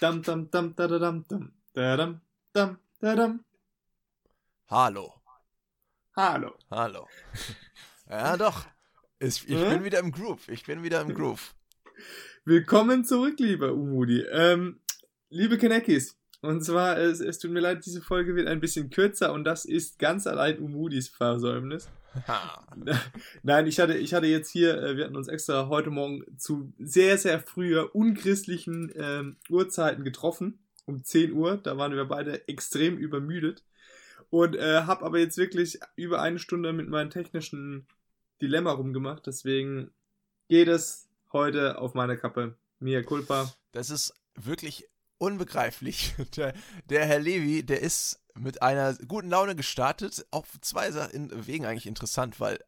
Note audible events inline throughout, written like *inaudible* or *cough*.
Dam, dam, dam, da, da, dam, dam, da, dam, dam, da, dam. Hallo. Hallo. Hallo. ja, doch. Ich, ich bin wieder im Groove. Ich bin wieder im Groove. Willkommen zurück, lieber Umudi. Ähm, liebe Kanekis, und zwar, es, es tut mir leid, diese Folge wird ein bisschen kürzer und das ist ganz allein Umudis Versäumnis. *laughs* Nein, ich hatte, ich hatte jetzt hier, äh, wir hatten uns extra heute Morgen zu sehr, sehr früher unchristlichen ähm, Uhrzeiten getroffen. Um 10 Uhr, da waren wir beide extrem übermüdet. Und äh, habe aber jetzt wirklich über eine Stunde mit meinem technischen Dilemma rumgemacht. Deswegen geht es heute auf meine Kappe. Mia culpa. Das ist wirklich unbegreiflich. *laughs* Der, der Herr Levi, der ist mit einer guten Laune gestartet. Auf zwei Sa- in, Wegen eigentlich interessant, weil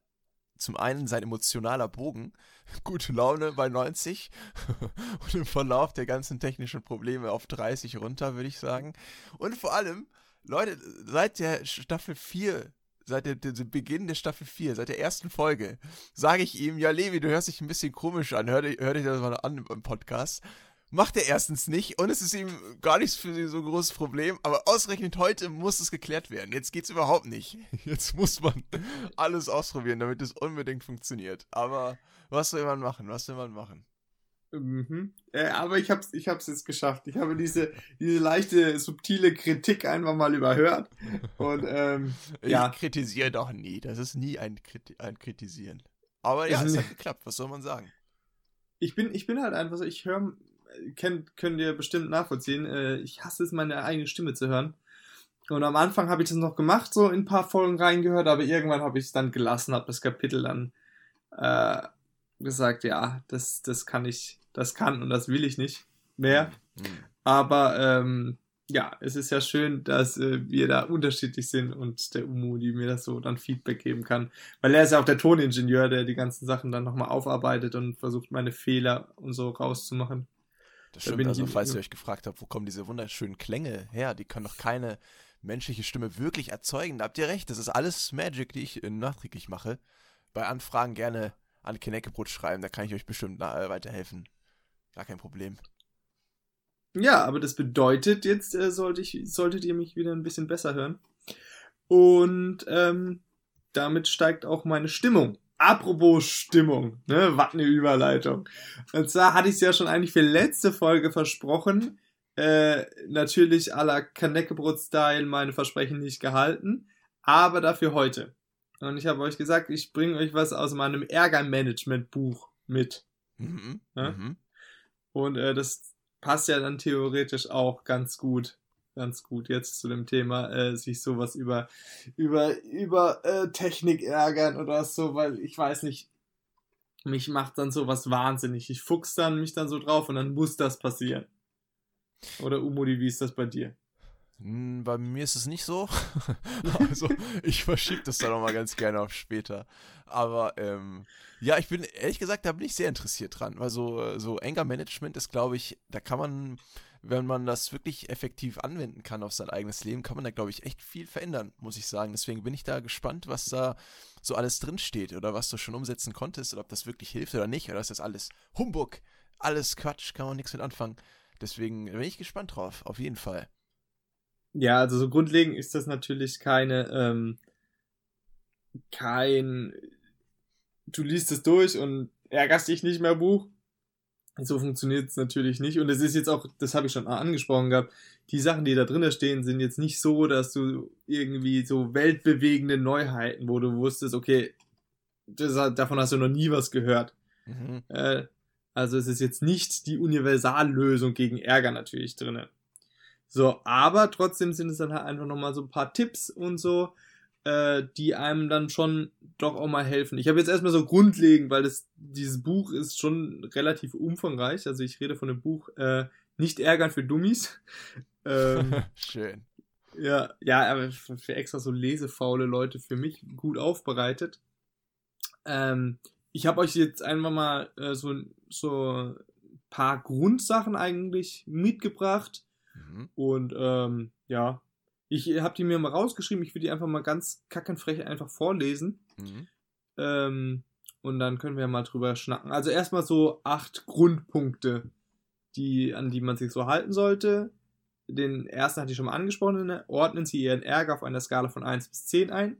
zum einen sein emotionaler Bogen, *laughs* gute Laune bei 90 *laughs* und im Verlauf der ganzen technischen Probleme auf 30 runter, würde ich sagen. Und vor allem, Leute, seit der Staffel 4, seit der, der Beginn der Staffel 4, seit der ersten Folge, sage ich ihm, ja Levi, du hörst dich ein bisschen komisch an, hör, hör dich das mal an im Podcast. Macht er erstens nicht und es ist ihm gar nicht für sie so ein großes Problem, aber ausgerechnet heute muss es geklärt werden. Jetzt geht's überhaupt nicht. *laughs* Jetzt muss man alles ausprobieren, damit es unbedingt funktioniert. Aber was will man machen? Was will man machen? Mhm. Äh, aber ich hab's, ich hab's jetzt geschafft. Ich habe diese, diese leichte, subtile Kritik einfach mal überhört. Und ähm, *laughs* Ich Ja. kritisiere doch nie. Das ist nie ein, Kriti ein Kritisieren. Aber ja, es hat geklappt. Was soll man sagen? ich bin, ich bin halt einfach so, ich höre, könnt, könnt ihr bestimmt nachvollziehen, äh, ich hasse es, meine eigene Stimme zu hören. Und am Anfang habe ich das noch gemacht, so in ein paar Folgen reingehört, aber irgendwann habe ich es dann gelassen, habe das Kapitel dann äh, gesagt, ja, das, das kann ich, das kann und das will ich nicht mehr. Hm. Aber ähm, ja, es ist ja schön, dass äh, wir da unterschiedlich sind und der Umudi mir das so dann Feedback geben kann. Weil er ist ja auch der Toningenieur, der die ganzen Sachen dann nochmal aufarbeitet und versucht, meine Fehler und so rauszumachen. Das Da stimmt, also ich- falls ihr euch gefragt habt, wo kommen diese wunderschönen Klänge her, die können doch keine menschliche Stimme wirklich erzeugen. Da habt ihr recht, das ist alles Magic, die ich äh, nachträglich mache. Bei Anfragen gerne an Kineckebrot schreiben, da kann ich euch bestimmt äh, weiterhelfen. Gar kein Problem. Ja, aber das bedeutet, jetzt äh, sollte ich, solltet ihr mich wieder ein bisschen besser hören. Und ähm, damit steigt auch meine Stimmung. Apropos Stimmung, ne, was eine Überleitung. Und zwar hatte ich es ja schon eigentlich für letzte Folge versprochen. Äh, natürlich à la Kaneckebrot-Style meine Versprechen nicht gehalten, aber dafür heute. Und ich habe euch gesagt, ich bringe euch was aus meinem Ärgermanagement-Buch mit. Mhm. Ja? Mhm. Und äh, das passt ja dann theoretisch auch ganz gut, ganz gut jetzt zu dem Thema, äh, sich sowas über über über äh, Technik ärgern oder so, weil ich weiß nicht, mich macht dann sowas wahnsinnig. Ich fuchs dann mich dann so drauf und dann muss das passieren. Oder Umodi, wie ist das bei dir? Hm, Bei mir ist es nicht so. *laughs* also, ich verschiebe das dann nochmal ganz gerne auf später. Aber ähm, ja, ich bin ehrlich gesagt, da bin ich sehr interessiert dran. Weil so, äh, so Anger Management ist, glaube ich, da kann man, wenn man das wirklich effektiv anwenden kann auf sein eigenes Leben, kann man da, glaube ich, echt viel verändern, muss ich sagen. Deswegen bin ich da gespannt, was da so alles drinsteht oder was du schon umsetzen konntest oder ob das wirklich hilft oder nicht. Oder ist das alles Humbug, alles Quatsch, kann man nichts mit anfangen. Deswegen bin ich gespannt drauf, auf jeden Fall. Ja, also so grundlegend ist das natürlich keine, ähm, kein, du liest es durch und ärgerst dich nicht mehr Buch. So funktioniert es natürlich nicht. Und es ist jetzt auch, das habe ich schon angesprochen gehabt, die Sachen, die da drin stehen, sind jetzt nicht so, dass du irgendwie so weltbewegende Neuheiten, wo du wusstest, okay, das, davon hast du noch nie was gehört. Mhm. Äh, also es ist jetzt nicht die Universallösung gegen Ärger natürlich drinne. So, aber trotzdem sind es dann halt einfach nochmal so ein paar Tipps und so, äh, die einem dann schon doch auch mal helfen. Ich habe jetzt erstmal so grundlegend, weil das, dieses Buch ist schon relativ umfangreich. Also ich rede von dem Buch äh, Nicht ärgern für Dummies. *laughs* ähm, Schön. ja, ja, aber für extra so lesefaule Leute für mich gut aufbereitet. Ähm, ich habe euch jetzt einfach mal äh, so, so ein paar Grundsachen eigentlich mitgebracht. Mhm. Und ähm, ja, ich habe die mir mal rausgeschrieben. Ich will die einfach mal ganz kackenfrech einfach vorlesen. Mhm. Ähm, und dann können wir mal drüber schnacken. Also erstmal so acht Grundpunkte, die, an die man sich so halten sollte. Den ersten hatte ich schon mal angesprochen. Ne? Ordnen Sie Ihren Ärger auf einer Skala von 1 bis 10 ein.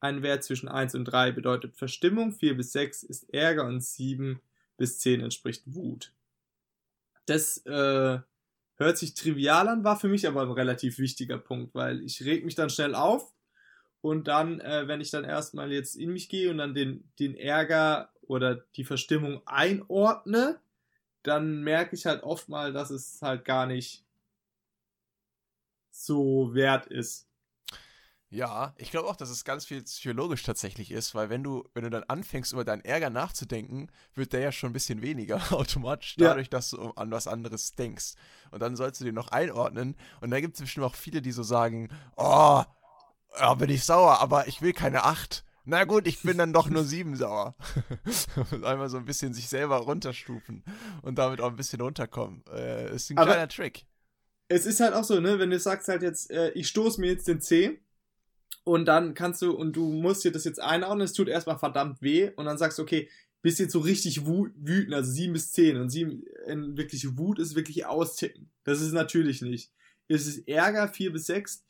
Ein Wert zwischen 1 und 3 bedeutet Verstimmung, 4 bis 6 ist Ärger und 7 bis 10 entspricht Wut. Das äh, hört sich trivial an, war für mich aber ein relativ wichtiger Punkt, weil ich reg mich dann schnell auf und dann, äh, wenn ich dann erstmal jetzt in mich gehe und dann den, den Ärger oder die Verstimmung einordne, dann merke ich halt oft mal, dass es halt gar nicht so wert ist. Ja, ich glaube auch, dass es ganz viel psychologisch tatsächlich ist, weil wenn du, wenn du dann anfängst, über deinen Ärger nachzudenken, wird der ja schon ein bisschen weniger *laughs* automatisch, dadurch, ja. dass du an was anderes denkst. Und dann sollst du den noch einordnen. Und da gibt es bestimmt auch viele, die so sagen, oh, ja, bin ich sauer, aber ich will keine acht. Na gut, ich bin dann doch nur *laughs* sieben sauer. und *laughs* einmal so ein bisschen sich selber runterstufen und damit auch ein bisschen runterkommen. Äh, ist ein aber kleiner Trick. Es ist halt auch so, ne, wenn du sagst halt jetzt, äh, ich stoße mir jetzt den Zeh und dann kannst du, und du musst dir das jetzt einordnen, es tut erstmal verdammt weh und dann sagst du, okay, bist jetzt so richtig wütend, also 7 bis 10 und 7 in wirklich Wut ist wirklich austicken. Das ist natürlich nicht. Es ist Ärger 4 bis 6,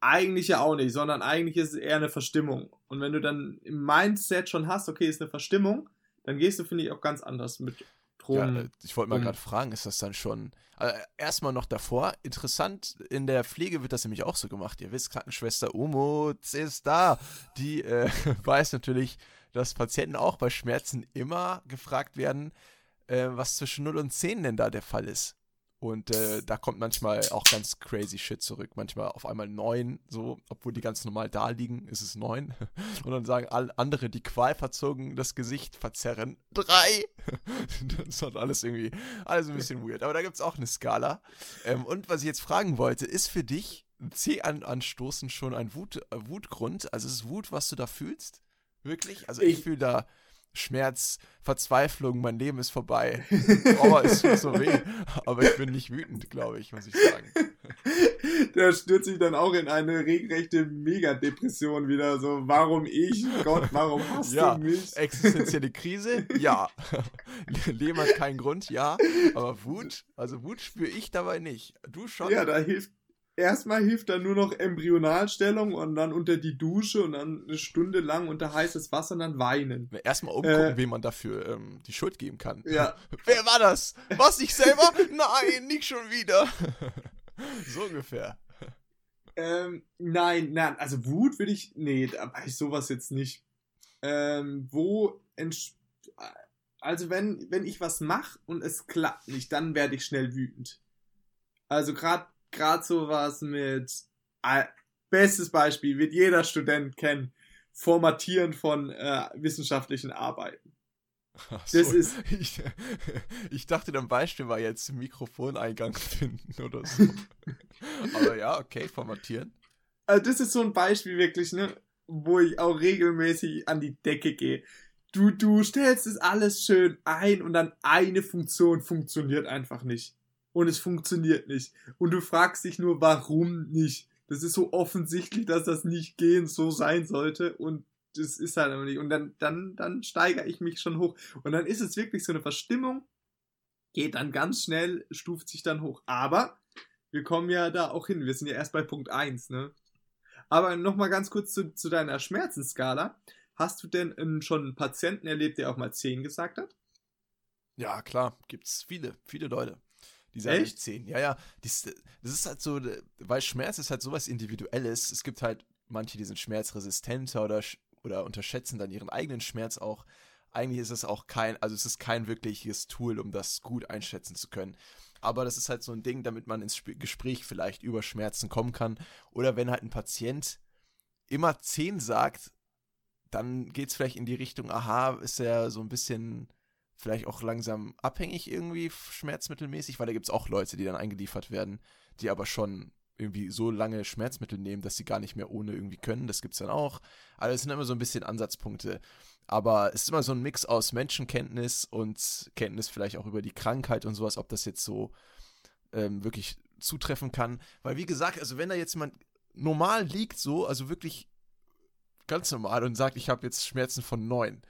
eigentlich ja auch nicht, sondern eigentlich ist es eher eine Verstimmung. Und wenn du dann im Mindset schon hast, okay, ist eine Verstimmung, dann gehst du, finde ich, auch ganz anders mit drum. Ja, äh, ich wollte mal gerade fragen, ist das dann schon also erstmal noch davor, interessant, in der Pflege wird das nämlich auch so gemacht. Ihr wisst, Krankenschwester Umut ist da. Die äh, *laughs* weiß natürlich, dass Patienten auch bei Schmerzen immer gefragt werden, äh, was zwischen 0 und 10 denn da der Fall ist. Und äh, da kommt manchmal auch ganz crazy Shit zurück. Manchmal auf einmal neun, so, obwohl die ganz normal da liegen, ist es neun. *laughs* Und dann sagen alle andere, die qualverzogen das Gesicht verzerren, drei. *laughs* das ist halt alles irgendwie, alles ein bisschen weird. Aber da gibt es auch eine Skala. Ähm, und was ich jetzt fragen wollte, ist für dich C an anstoßen schon ein Wut, äh, Wutgrund? Also ist es Wut, was du da fühlst? Wirklich? Also ich, ich fühle da Schmerz, Verzweiflung, mein Leben ist vorbei. Oh, es tut so weh. Aber ich bin nicht wütend, glaube ich, muss ich sagen. Der stürzt sich dann auch in eine regelrechte Megadepression wieder. So, warum ich? Gott, warum hast ja, du mich? Existenzielle Krise? Ja. *laughs* Leben hat keinen Grund? Ja. Aber Wut? Also Wut spüre ich dabei nicht. Du schon? Ja, da hilft erstmal hilft dann nur noch Embryonalstellung und dann unter die Dusche und dann eine Stunde lang unter heißes Wasser und dann weinen. Erstmal umgucken, äh, wem man dafür ähm, die Schuld geben kann. Ja. *laughs* Wer war das? Was ich selber? *laughs* Nein, nicht schon wieder. *laughs* so ungefähr. Ähm, nein, nein, also Wut will ich, nee, da weiß ich sowas jetzt nicht. Ähm, wo, also wenn, wenn ich was mache und es klappt nicht, dann werde ich schnell wütend. Also gerade gerade so was mit, äh, bestes Beispiel, wird jeder Student kennen, Formatieren von äh, wissenschaftlichen Arbeiten. So, das ist. *laughs* Ich, ich, dachte, dein Beispiel war jetzt Mikrofoneingang *laughs* finden oder so. *laughs* Aber ja, okay, formatieren. Also das ist so ein Beispiel wirklich, ne, wo ich auch regelmäßig an die Decke gehe. Du, du stellst es alles schön ein und dann eine Funktion funktioniert einfach nicht und es funktioniert nicht. Und du fragst dich nur, warum nicht? Das ist so offensichtlich, dass das nicht gehen so sein sollte und das ist halt aber nicht. Und dann, dann, dann steigere ich mich schon hoch. Und dann ist es wirklich so eine Verstimmung, geht dann ganz schnell, stuft sich dann hoch. Aber wir kommen ja da auch hin. Wir sind ja erst bei Punkt 1, ne? Aber nochmal ganz kurz zu, zu deiner Schmerzensskala. Hast du denn ähm, schon einen Patienten erlebt, der auch mal 10 gesagt hat? Ja, klar, gibt's viele, viele Leute. Die sagen Echt? 10. Ja, ja. Das, das ist halt so, weil Schmerz ist halt sowas Individuelles. Es gibt halt manche, die sind schmerzresistenter oder, oder unterschätzen dann ihren eigenen Schmerz auch. Eigentlich ist es auch kein, also es ist kein wirkliches Tool, um das gut einschätzen zu können. Aber das ist halt so ein Ding, damit man ins Gespräch vielleicht über Schmerzen kommen kann. Oder wenn halt ein Patient immer 10 sagt, dann geht es vielleicht in die Richtung, aha, ist er so ein bisschen vielleicht auch langsam abhängig irgendwie schmerzmittelmäßig, weil da gibt es auch Leute, die dann eingeliefert werden, die aber schon irgendwie so lange Schmerzmittel nehmen, dass sie gar nicht mehr ohne irgendwie können. Das gibt es dann auch. Also es sind immer so ein bisschen Ansatzpunkte. Aber es ist immer so ein Mix aus Menschenkenntnis und Kenntnis vielleicht auch über die Krankheit und sowas, ob das jetzt so ähm, wirklich zutreffen kann. Weil wie gesagt, also wenn da jetzt jemand normal liegt so, also wirklich ganz normal und sagt, ich habe jetzt Schmerzen von neun,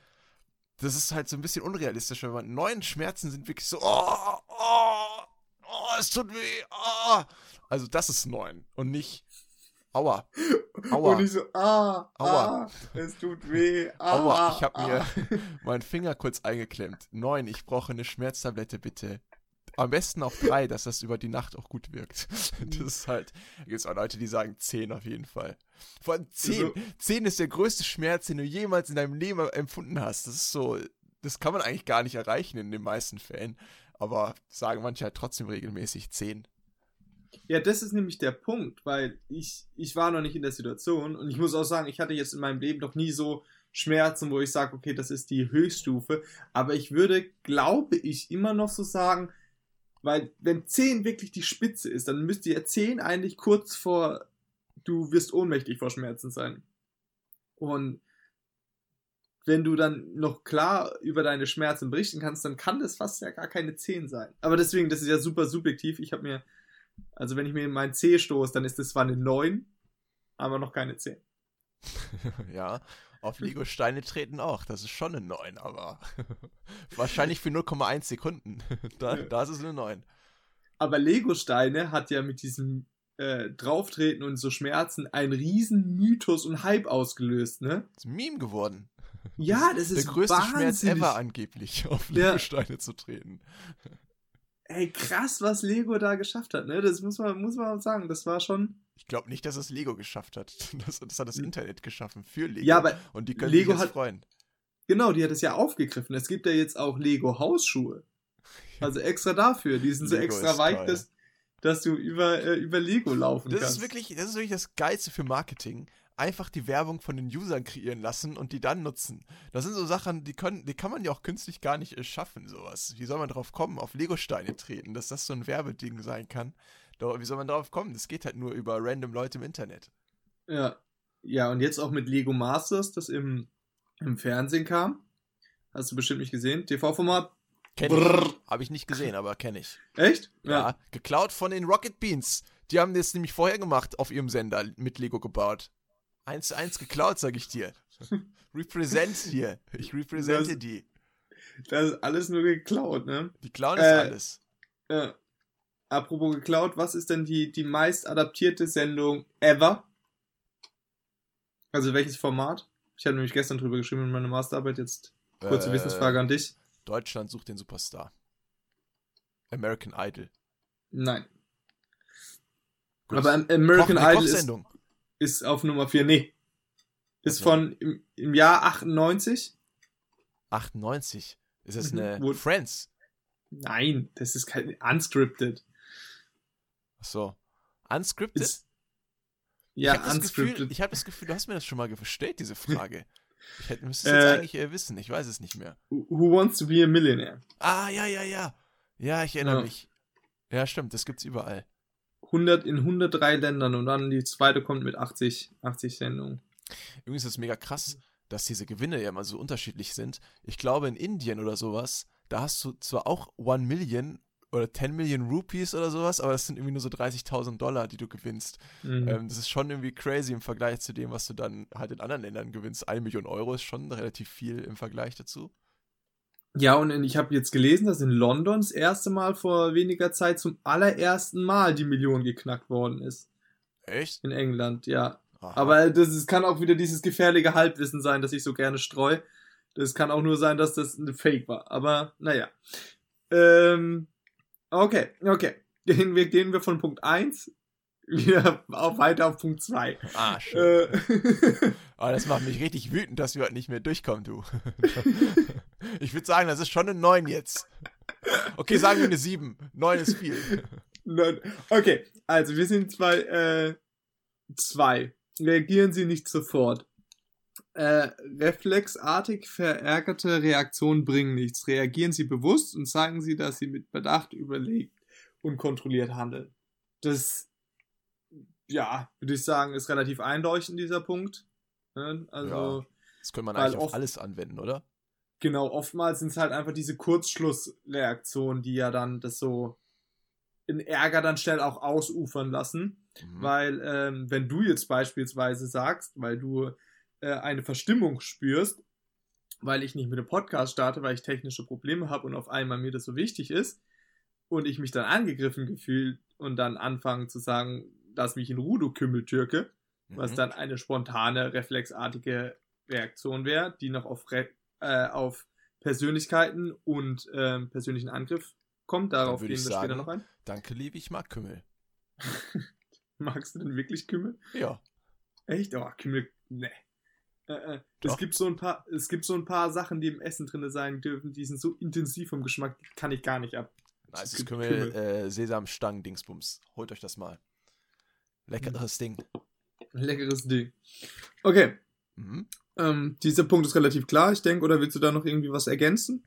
das ist halt so ein bisschen unrealistisch, wenn man neun Schmerzen sind wirklich so, oh, oh, oh, es tut weh, oh. Also das ist neun und nicht Aua. Aua. Und ich so, ah, Aua. Ah, es tut weh. Ah, Aua, ich habe ah. mir meinen Finger kurz eingeklemmt. Neun, ich brauche eine Schmerztablette, bitte. Am besten auch drei, dass das über die Nacht auch gut wirkt. Das ist halt, da gibt es auch Leute, die sagen zehn auf jeden Fall. Vor allem zehn. Also, zehn ist der größte Schmerz, den du jemals in deinem Leben empfunden hast. Das ist so, das kann man eigentlich gar nicht erreichen in den meisten Fällen. Aber sagen manche halt trotzdem regelmäßig zehn. Ja, das ist nämlich der Punkt, weil ich, ich war noch nicht in der Situation und ich muss auch sagen, ich hatte jetzt in meinem Leben noch nie so Schmerzen, wo ich sage, okay, das ist die Höchststufe. Aber ich würde, glaube ich, immer noch so sagen, weil wenn 10 wirklich die Spitze ist, dann müsste ja 10 eigentlich kurz vor, du wirst ohnmächtig vor Schmerzen sein. Und wenn du dann noch klar über deine Schmerzen berichten kannst, dann kann das fast ja gar keine 10 sein. Aber deswegen, das ist ja super subjektiv. Ich habe mir also wenn ich mir in meinen C stoße, dann ist das zwar eine 9, aber noch keine 10. *laughs* ja, auf Lego-Steine treten auch. Das ist schon eine 9, aber *laughs* wahrscheinlich für 0,1 Sekunden. *laughs* da, da ist es eine 9. Aber Lego-Steine hat ja mit diesem äh, Drauftreten und so Schmerzen einen riesen Mythos und Hype ausgelöst, ne? Das ist ein Meme geworden. Ja, das ist Der größte wahnsinnig. Schmerz ever angeblich, *laughs* auf Lego-Steine ja. zu treten. Ey, krass, was Lego da geschafft hat, ne? Das muss man, muss man sagen. Das war schon. Ich glaube nicht, dass es Lego geschafft hat. *laughs* Das, das, hat das Internet geschaffen für Lego. Ja, aber und die können Lego sich hat, freuen. Genau, die hat es ja aufgegriffen. Es gibt ja jetzt auch Lego Hausschuhe. *laughs* Also extra dafür. Die sind so extra weich, dass, dass du über, äh, über Lego laufen das kannst. Ist wirklich, das ist wirklich das Geilste für Marketing einfach die Werbung von den Usern kreieren lassen und die dann nutzen. Das sind so Sachen, die können, die kann man ja auch künstlich gar nicht schaffen, sowas. Wie soll man drauf kommen, auf Lego-Steine treten, dass das so ein Werbeding sein kann? Doch, wie soll man drauf kommen? Das geht halt nur über random Leute im Internet. Ja. Ja, und jetzt auch mit Lego Masters, das im, im Fernsehen kam. Hast du bestimmt nicht gesehen. TV-Format. Habe ich nicht gesehen, aber kenne ich. Echt? Ja. ja. Geklaut von den Rocket Beans. Die haben das nämlich vorher gemacht auf ihrem Sender mit Lego gebaut. Eins zu eins geklaut, sag ich dir. *laughs* Represent hier. Ich represente das, die. Das ist alles nur geklaut, ne? Die klauen ist äh, alles. Äh, apropos geklaut, was ist denn die, die meist adaptierte Sendung ever? Also welches Format? Ich habe nämlich gestern drüber geschrieben in meiner Masterarbeit. Jetzt kurze äh, Wissensfrage an dich. Deutschland sucht den Superstar. American Idol. Nein. Gut. Aber American Koch, Idol ist, ist auf Nummer 4. Nee. Ist also. von im, im, Jahr 98. 98? Ist das mhm. eine Friends? Nein, das ist kein Unscripted. Ach so. Unscripted? Ist, ja, ich unscripted. Gefühl, ich habe das Gefühl, du hast mir das schon mal gestellt, diese *laughs* Frage. Ich hätte, müsste es jetzt äh, eigentlich eher wissen, ich weiß es nicht mehr. Who Wants to be a Millionaire? Ah, ja, ja, ja. Ja, ich erinnere ja. mich. Ja, stimmt, das gibt's überall. 100 in 103 Ländern und dann die zweite kommt mit 80, 80 Sendungen. Übrigens ist es mega krass, dass diese Gewinne ja immer so unterschiedlich sind. Ich glaube, in Indien oder sowas, da hast du zwar auch 1 Million oder 10 Million Rupees oder sowas, aber das sind irgendwie nur so 30.000 Dollar, die du gewinnst. Mhm. Ähm, das ist schon irgendwie crazy im Vergleich zu dem, was du dann halt in anderen Ländern gewinnst. 1 Million Euro ist schon relativ viel im Vergleich dazu. Ja, und ich habe jetzt gelesen, dass in London das erste Mal vor weniger Zeit zum allerersten Mal die Million geknackt worden ist. Echt? In England, ja. Aha. Aber das ist, kann auch wieder dieses gefährliche Halbwissen sein, das ich so gerne streue. Das kann auch nur sein, dass das ein Fake war. Aber naja. Ähm, okay, okay. Gehen wir, gehen wir von Punkt 1 wieder auf, weiter auf Punkt 2. Ah, schön. Äh, *laughs* Aber das macht mich richtig wütend, dass wir heute nicht mehr durchkommen, du. *laughs* ich würde sagen, das ist schon eine 9 jetzt. Okay, sagen wir eine 7. 9 ist viel. Okay, also wir sind bei 2. Äh, Reagieren Sie nicht sofort. Äh, reflexartig verärgerte Reaktionen bringen nichts. Reagieren Sie bewusst und zeigen Sie, dass Sie mit Bedacht überlegt und kontrolliert handeln. Das ja, würde ich sagen, ist relativ eindeutig dieser Punkt. Ne? Also, ja, das könnte man eigentlich auf alles anwenden, oder? Genau, oftmals sind es halt einfach diese Kurzschlussreaktionen, die ja dann das so in Ärger dann schnell auch ausufern lassen. Mhm. Weil, ähm, wenn du jetzt beispielsweise sagst, weil du äh, eine Verstimmung spürst, weil ich nicht mit dem Podcast starte, weil ich technische Probleme habe und auf einmal mir das so wichtig ist und ich mich dann angegriffen gefühlt und dann anfangen zu sagen, dass mich in Rudo kümmelt, Türke, mhm. was dann eine spontane, reflexartige Reaktion wäre, die noch auf, Re äh, auf Persönlichkeiten und äh, persönlichen Angriff kommt. Darauf gehen wir sagen, später noch ein. Danke, liebe, ich mag Kümmel. *laughs* Magst du denn wirklich Kümmel? Ja. Echt? Oh, Kümmel, ne. Äh, äh. Es gibt so ein paar, es gibt so ein paar Sachen, die im Essen drin sein dürfen, die sind so intensiv vom Geschmack, die kann ich gar nicht ab. Nice, es Kümmel, Kümmel. Äh, Sesamstangen, Dingsbums. Holt euch das mal. Leckeres Ding. Leckeres Ding. Okay. Mhm. Ähm, dieser Punkt ist relativ klar, ich denke, oder willst du da noch irgendwie was ergänzen?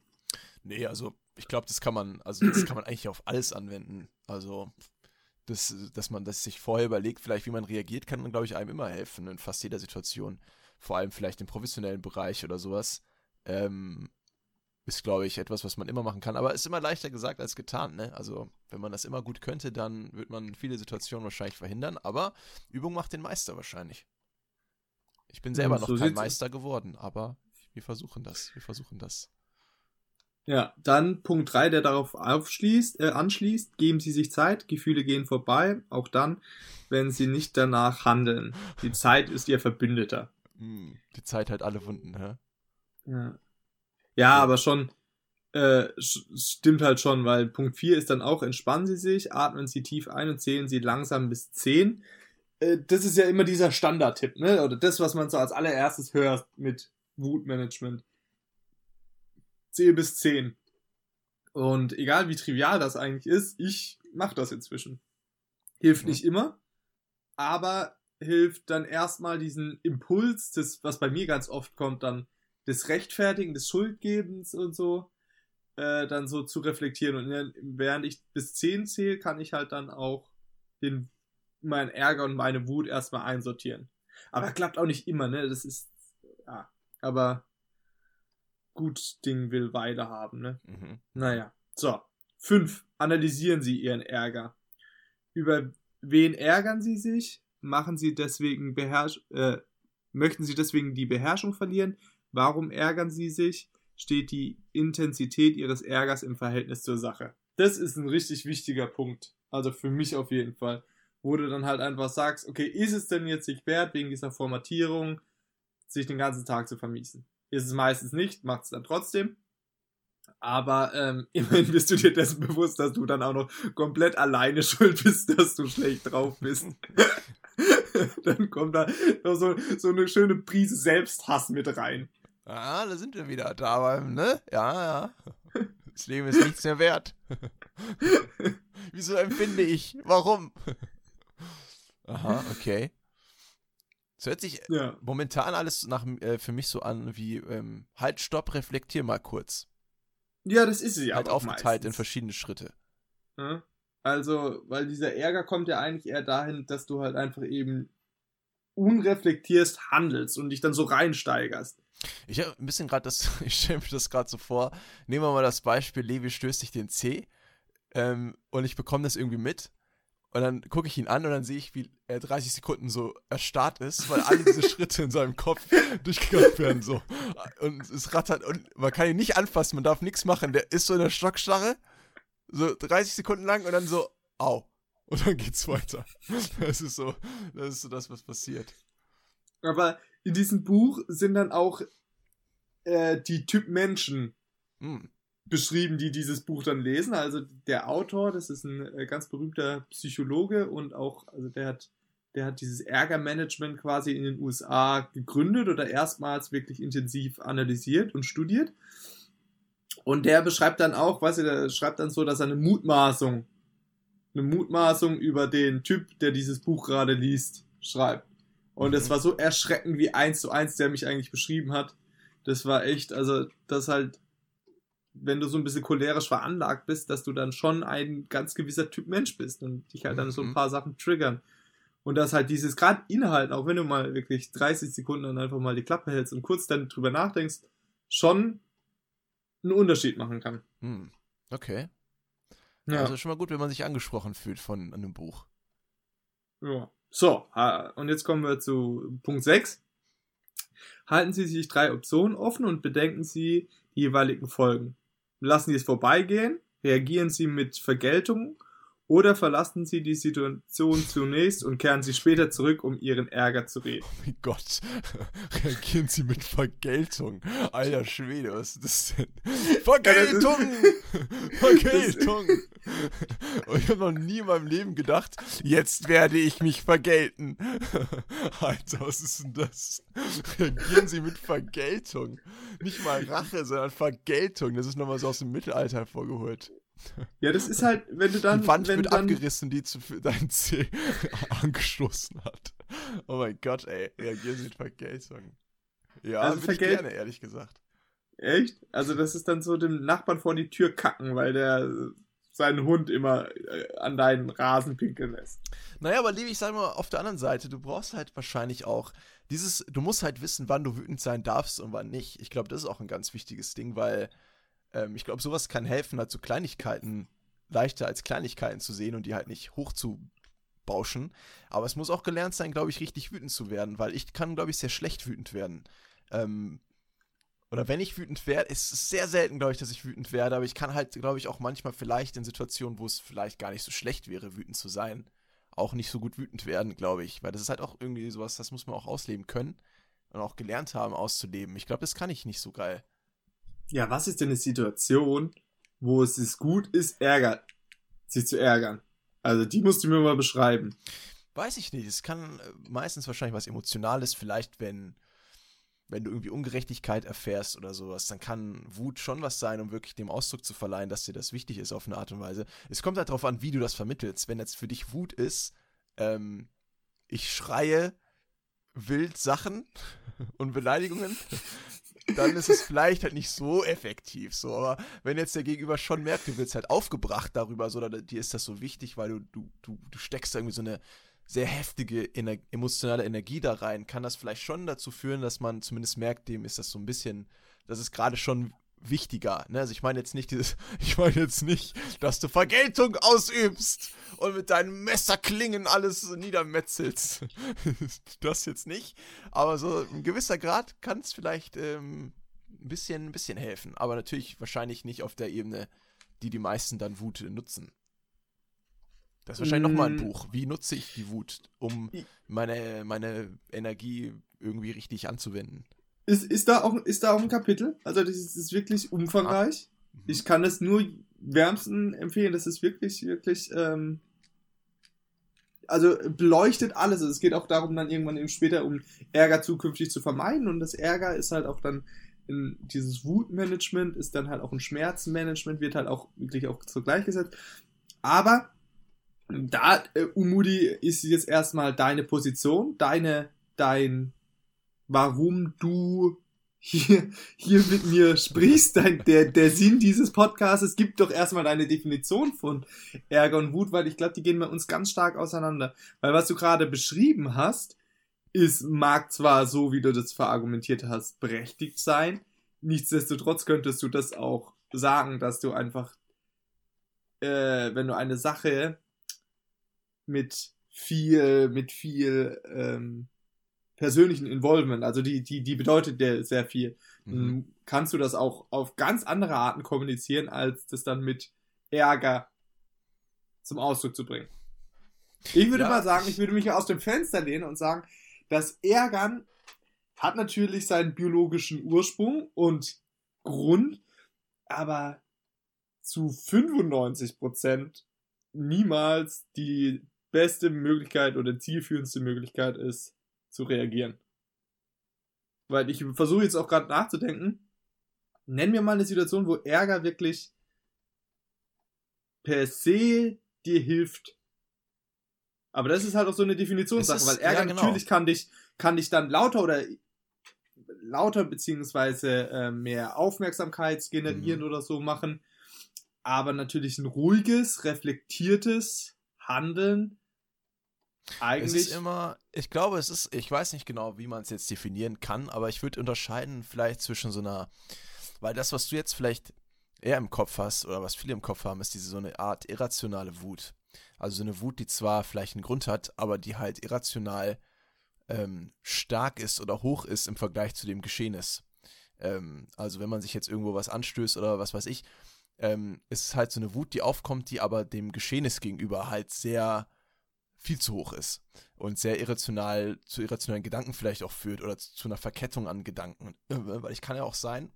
Nee, also ich glaube, das kann man, also das kann man eigentlich auf alles anwenden. Also das, dass man das sich vorher überlegt, vielleicht wie man reagiert, kann, glaube ich, einem immer helfen in fast jeder Situation. Vor allem vielleicht im professionellen Bereich oder sowas. Ähm, ist, glaube ich, etwas, was man immer machen kann. Aber ist immer leichter gesagt als getan, ne? Also, wenn man das immer gut könnte, dann wird man viele Situationen wahrscheinlich verhindern. Aber Übung macht den Meister wahrscheinlich. Ich bin selber ja, so noch kein Meister geworden, aber wir versuchen das. Wir versuchen das. Ja, dann Punkt 3, der darauf aufschließt, äh, anschließt, geben Sie sich Zeit, Gefühle gehen vorbei, auch dann, wenn Sie nicht danach handeln. Die Zeit ist Ihr Verbündeter. Hm, die Zeit hat alle Wunden, hä? Ja. Ja, aber schon, äh, stimmt halt schon, weil Punkt 4 ist dann auch, entspannen Sie sich, atmen Sie tief ein und zählen Sie langsam bis 10. Äh, das ist ja immer dieser Standardtipp, ne? Oder das, was man so als allererstes hört mit Wutmanagement. Zähl bis 10. Und egal wie trivial das eigentlich ist, ich mache das inzwischen. Hilft mhm. nicht immer, aber hilft dann erstmal diesen Impuls, das, was bei mir ganz oft kommt, dann des Rechtfertigen, des Schuldgebens und so, äh, dann so zu reflektieren. Und während ich bis 10 zähle, kann ich halt dann auch den, meinen Ärger und meine Wut erstmal einsortieren. Aber klappt auch nicht immer, ne? Das ist, ja, aber gut Ding will Weile haben, ne? Mhm. Naja. So. Fünf. Analysieren Sie Ihren Ärger. Über wen ärgern Sie sich? Machen Sie deswegen beherrsch äh, möchten Sie deswegen die Beherrschung verlieren? Warum ärgern Sie sich? Steht die Intensität Ihres Ärgers im Verhältnis zur Sache? Das ist ein richtig wichtiger Punkt. Also für mich auf jeden Fall. Wo du dann halt einfach sagst, okay, ist es denn jetzt nicht wert, wegen dieser Formatierung, sich den ganzen Tag zu vermiesen? Ist es meistens nicht, macht es dann trotzdem. Aber ähm, *laughs* immerhin bist du dir dessen bewusst, dass du dann auch noch komplett alleine *laughs* schuld bist, dass du schlecht drauf bist. *laughs* dann kommt da noch so, so eine schöne Prise Selbsthass mit rein. Ah, da sind wir wieder. Da ne? Ja, ja. Das Leben ist nichts mehr wert. Wieso empfinde ich? Warum? Aha, okay. Es hört sich ja. momentan alles nach, äh, für mich so an wie ähm, halt, stopp, reflektier mal kurz. Ja, das ist es ja. Halt aufgeteilt meistens. in verschiedene Schritte. Also, weil dieser Ärger kommt ja eigentlich eher dahin, dass du halt einfach eben unreflektierst handelst und dich dann so reinsteigerst. Ich habe ein bisschen gerade das, *laughs* ich stelle mir das gerade so vor. Nehmen wir mal das Beispiel, Levi stößt sich den C ähm, und ich bekomme das irgendwie mit und dann gucke ich ihn an und dann sehe ich, wie er 30 Sekunden so erstarrt ist, weil alle diese *laughs* Schritte in seinem Kopf durchgegangen werden. So. Und es rattert und man kann ihn nicht anfassen, man darf nichts machen. Der ist so in der Stockstarre, so 30 Sekunden lang und dann so, au. Und dann geht's weiter. Das ist so, das ist so das, was passiert. Aber in diesem Buch sind dann auch äh, die Typ Menschen. Hm beschrieben, die dieses Buch dann lesen. Also der Autor, das ist ein äh, ganz berühmter Psychologe und auch, also der hat, der hat dieses Ärgermanagement quasi in den USA gegründet oder erstmals wirklich intensiv analysiert und studiert. Und der beschreibt dann auch, weißt du, der schreibt dann so, dass er eine Mutmaßung, eine Mutmaßung über den Typ, der dieses Buch gerade liest, schreibt. Und es mhm. war so erschreckend wie eins zu eins, der mich eigentlich beschrieben hat. Das war echt, also das halt wenn du so ein bisschen cholerisch veranlagt bist, dass du dann schon ein ganz gewisser Typ Mensch bist und dich halt dann so ein mhm. paar Sachen triggern. Und dass halt dieses gerade Inhalt, auch wenn du mal wirklich 30 Sekunden dann einfach mal die Klappe hältst und kurz dann drüber nachdenkst, schon einen Unterschied machen kann. Hm. Okay. Ja. Also schon mal gut, wenn man sich angesprochen fühlt von einem Buch. Ja. So, und jetzt kommen wir zu Punkt 6. Halten Sie sich drei Optionen offen und bedenken Sie die jeweiligen Folgen. Lassen Sie es vorbeigehen, reagieren Sie mit Vergeltung oder verlassen Sie die Situation zunächst und kehren Sie später zurück, um Ihren Ärger zu reden. Oh mein Gott, *laughs* reagieren Sie mit Vergeltung. Alter Schwede, was ist das denn? *laughs* Vergeltung! *laughs* Vergeltung! Und ich habe noch nie in meinem Leben gedacht, jetzt werde ich mich vergelten. Alter, was ist denn das? Reagieren Sie mit Vergeltung. Nicht mal Rache, sondern Vergeltung. Das ist nochmal so aus dem Mittelalter hervorgeholt. *laughs* Ja, das ist halt, wenn du dann. Die Wand wird dann, abgerissen, die zu deinen *laughs* Zeh angestoßen hat. Oh mein Gott, ey. Reagieren Sie mit Vergeltung. Ja, Also Vergel- ich gerne, ehrlich gesagt. Echt? Also, das ist dann so dem Nachbarn vor die Tür kacken, weil der äh, seinen Hund immer äh, an deinen Rasen pinkeln lässt. Naja, aber Levi, ich sag mal, auf der anderen Seite, du brauchst halt wahrscheinlich auch dieses, du musst halt wissen, wann du wütend sein darfst und wann nicht. Ich glaube, das ist auch ein ganz wichtiges Ding, weil ähm, ich glaube, sowas kann helfen, halt so Kleinigkeiten leichter als Kleinigkeiten zu sehen und die halt nicht hochzubauschen. Aber es muss auch gelernt sein, glaube ich, richtig wütend zu werden, weil ich kann, glaube ich, sehr schlecht wütend werden. Ähm, oder wenn ich wütend werde, ist es sehr selten, glaube ich, dass ich wütend werde, aber ich kann halt, glaube ich, auch manchmal vielleicht in Situationen, wo es vielleicht gar nicht so schlecht wäre, wütend zu sein, auch nicht so gut wütend werden, glaube ich. Weil das ist halt auch irgendwie sowas, das muss man auch ausleben können und auch gelernt haben, auszuleben. Ich glaube, das kann ich nicht so geil. Ja, was ist denn eine Situation, wo es ist gut ist, ärgert, sich zu ärgern? Also, die musst du mir mal beschreiben. Weiß ich nicht. Es kann äh, meistens wahrscheinlich was Emotionales, vielleicht wenn, wenn du irgendwie Ungerechtigkeit erfährst oder sowas, dann kann Wut schon was sein, um wirklich dem Ausdruck zu verleihen, dass dir das wichtig ist auf eine Art und Weise. Es kommt halt darauf an, wie du das vermittelst. Wenn jetzt für dich Wut ist, ähm, ich schreie wild Sachen *laughs* und Beleidigungen, dann ist es vielleicht halt nicht so effektiv. So, aber wenn jetzt der Gegenüber schon merkt, du wirst halt aufgebracht darüber, so, oder dir ist das so wichtig, weil du, du, du, du steckst irgendwie so eine sehr heftige Ener emotionale Energie da rein, kann das vielleicht schon dazu führen, dass man zumindest merkt, dem ist das so ein bisschen, das ist gerade schon wichtiger. Ne? Also ich meine jetzt nicht dieses, *laughs* ich meine jetzt nicht, dass du Vergeltung ausübst und mit deinen Messerklingen alles niedermetzelst. *laughs* das jetzt nicht. Aber so ein gewisser Grad kann es vielleicht ähm, ein bisschen, ein bisschen helfen. Aber natürlich wahrscheinlich nicht auf der Ebene, die die meisten dann Wut nutzen. Das ist wahrscheinlich nochmal ein Mm. Buch. Wie nutze ich die Wut, um meine, meine Energie irgendwie richtig anzuwenden? Ist, ist, da auch, ist da auch ein Kapitel? Also, das ist, ist wirklich umfangreich. Mhm. Ich kann das nur wärmsten empfehlen. Das ist wirklich, wirklich, ähm, also beleuchtet alles. Also Es geht auch darum, dann irgendwann eben später um Ärger zukünftig zu vermeiden. Und das Ärger ist halt auch dann in dieses Wutmanagement, ist dann halt auch ein Schmerzmanagement, wird halt auch wirklich auch so gleichgesetzt. Aber da, äh, Umudi, ist jetzt erstmal deine Position, deine, dein, warum du hier, hier mit mir sprichst, dein, der, der Sinn dieses Podcasts, gibt doch erstmal deine Definition von Ärger und Wut, weil ich glaube, die gehen bei uns ganz stark auseinander. Weil was du gerade beschrieben hast, ist, mag zwar so, wie du das verargumentiert hast, berechtigt sein, nichtsdestotrotz könntest du das auch sagen, dass du einfach, äh, wenn du eine Sache mit viel, mit viel ähm, persönlichen Involvement, also die, die, die bedeutet dir sehr viel, Mhm. kannst du das auch auf ganz andere Arten kommunizieren, als das dann mit Ärger zum Ausdruck zu bringen. Ich würde Ja, mal sagen, ich- würde mich aus dem Fenster lehnen und sagen, das Ärgern hat natürlich seinen biologischen Ursprung und Grund, aber zu 95% niemals die beste Möglichkeit oder zielführendste Möglichkeit ist, zu reagieren. Weil ich versuche jetzt auch gerade nachzudenken. Nenn mir mal eine Situation, wo Ärger wirklich per se dir hilft. Aber das ist halt auch so eine Definitionssache, ist- weil Ärger ja, genau. natürlich kann dich, kann dich dann lauter oder lauter beziehungsweise äh, mehr Aufmerksamkeit generieren Mhm. oder so machen. Aber natürlich ein ruhiges, reflektiertes Handeln Es eigentlich ist immer, ich glaube, es ist, ich weiß nicht genau, wie man es jetzt definieren kann, aber ich würde unterscheiden vielleicht zwischen so einer, weil das, was du jetzt vielleicht eher im Kopf hast oder was viele im Kopf haben, ist diese so eine Art irrationale Wut. Also so eine Wut, die zwar vielleicht einen Grund hat, aber die halt irrational ähm, stark ist oder hoch ist im Vergleich zu dem Geschehnis. Ähm, also wenn man sich jetzt irgendwo was anstößt oder was weiß ich, ähm, ist es halt so eine Wut, die aufkommt, die aber dem Geschehnis gegenüber halt sehr viel zu hoch ist und sehr irrational zu irrationalen Gedanken vielleicht auch führt oder zu, einer Verkettung an Gedanken. Weil ich kann ja auch sein,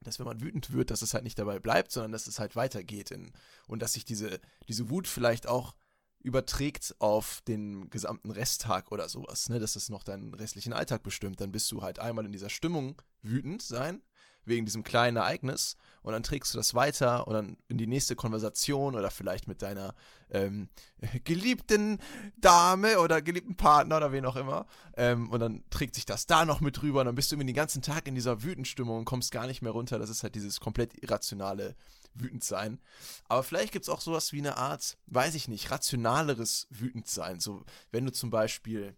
dass wenn man wütend wird, dass es halt nicht dabei bleibt, sondern dass es halt weitergeht in, und dass sich diese, diese Wut vielleicht auch überträgt auf den gesamten Resttag oder sowas, ne, dass es noch deinen restlichen Alltag bestimmt, dann bist du halt einmal in dieser Stimmung wütend sein wegen diesem kleinen Ereignis und dann trägst du das weiter und dann in die nächste Konversation oder vielleicht mit deiner ähm, *laughs* geliebten Dame oder geliebten Partner oder wen auch immer ähm, und dann trägt sich das da noch mit rüber und dann bist du irgendwie den ganzen Tag in dieser Wütendstimmung und kommst gar nicht mehr runter. Das ist halt dieses komplett irrationale Wütendsein. Aber vielleicht gibt es auch sowas wie eine Art, weiß ich nicht, rationaleres Wütendsein. So, wenn du zum Beispiel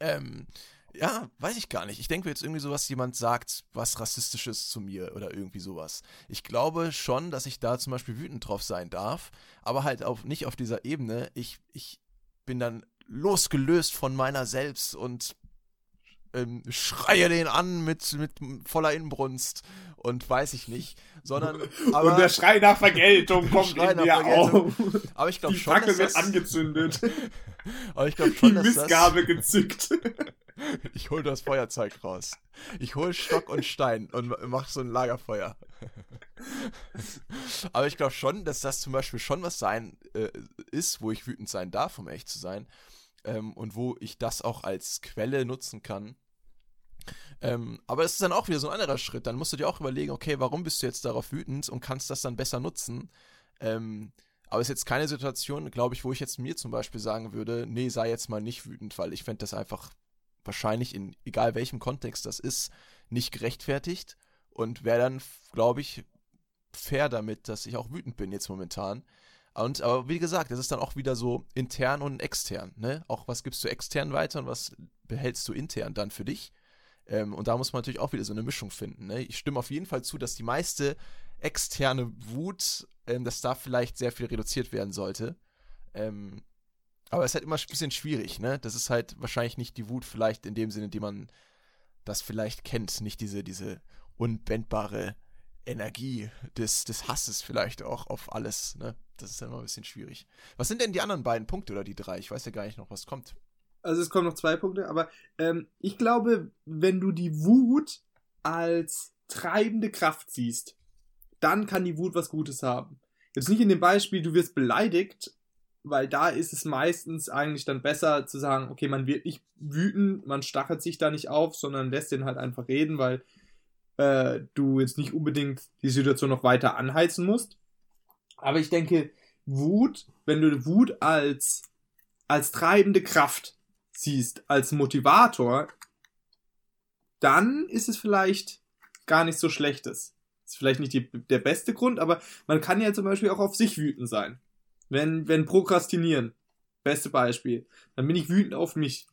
ähm, ja, weiß ich gar nicht. Ich denke jetzt irgendwie sowas, jemand sagt was Rassistisches zu mir oder irgendwie sowas. Ich glaube schon, dass ich da zum Beispiel wütend drauf sein darf, aber halt auf, nicht auf dieser Ebene. Ich, ich bin dann losgelöst von meiner selbst und ähm, schreie den an mit, mit voller Inbrunst und weiß ich nicht, sondern aber, *laughs* und der Schrei nach Vergeltung *laughs* kommt in mir auf. Aber ich glaube schon, Die Fackel wird angezündet. *laughs* aber ich glaube schon, Die Missgabe gezückt. Ich hol das Feuerzeug raus. Ich hol Stock und Stein und mach so ein Lagerfeuer. Aber ich glaube schon, dass das zum Beispiel schon was sein äh, ist, wo ich wütend sein darf, um echt zu sein. Ähm, und wo ich das auch als Quelle nutzen kann. Ähm, aber es ist dann auch wieder so ein anderer Schritt. Dann musst du dir auch überlegen, okay, warum bist du jetzt darauf wütend und kannst das dann besser nutzen. Ähm, aber es ist jetzt keine Situation, glaube ich, wo ich jetzt mir zum Beispiel sagen würde, nee, sei jetzt mal nicht wütend, weil ich fände das einfach wahrscheinlich in egal welchem Kontext das ist, nicht gerechtfertigt und wäre dann, glaube ich, fair damit, dass ich auch wütend bin jetzt momentan. Und aber wie gesagt, das ist dann auch wieder so intern und extern. Ne? Auch was gibst du extern weiter und was behältst du intern dann für dich? Ähm, und da muss man natürlich auch wieder so eine Mischung finden. Ne? Ich stimme auf jeden Fall zu, dass die meiste externe Wut, ähm, dass da vielleicht sehr viel reduziert werden sollte. Ähm, aber es ist halt immer ein bisschen schwierig, ne? Das ist halt wahrscheinlich nicht die Wut vielleicht in dem Sinne, die man das vielleicht kennt. Nicht diese, diese unbändbare Energie des, des Hasses vielleicht auch auf alles, ne? Das ist dann immer ein bisschen schwierig. Was sind denn die anderen beiden Punkte oder die drei? Ich weiß ja gar nicht noch, was kommt. Also es kommen noch zwei Punkte, aber ähm, ich glaube, wenn du die Wut als treibende Kraft siehst, dann kann die Wut was Gutes haben. Jetzt nicht in dem Beispiel, du wirst beleidigt weil da ist es meistens eigentlich dann besser zu sagen, okay, man wird nicht wütend, man stachelt sich da nicht auf, sondern lässt den halt einfach reden, weil äh, du jetzt nicht unbedingt die Situation noch weiter anheizen musst. Aber ich denke, Wut, wenn du Wut als, als treibende Kraft siehst, als Motivator, dann ist es vielleicht gar nicht so schlechtes. Ist vielleicht nicht die, der beste Grund, aber man kann ja zum Beispiel auch auf sich wütend sein. Wenn, wenn Prokrastinieren, beste Beispiel, dann bin ich wütend auf mich.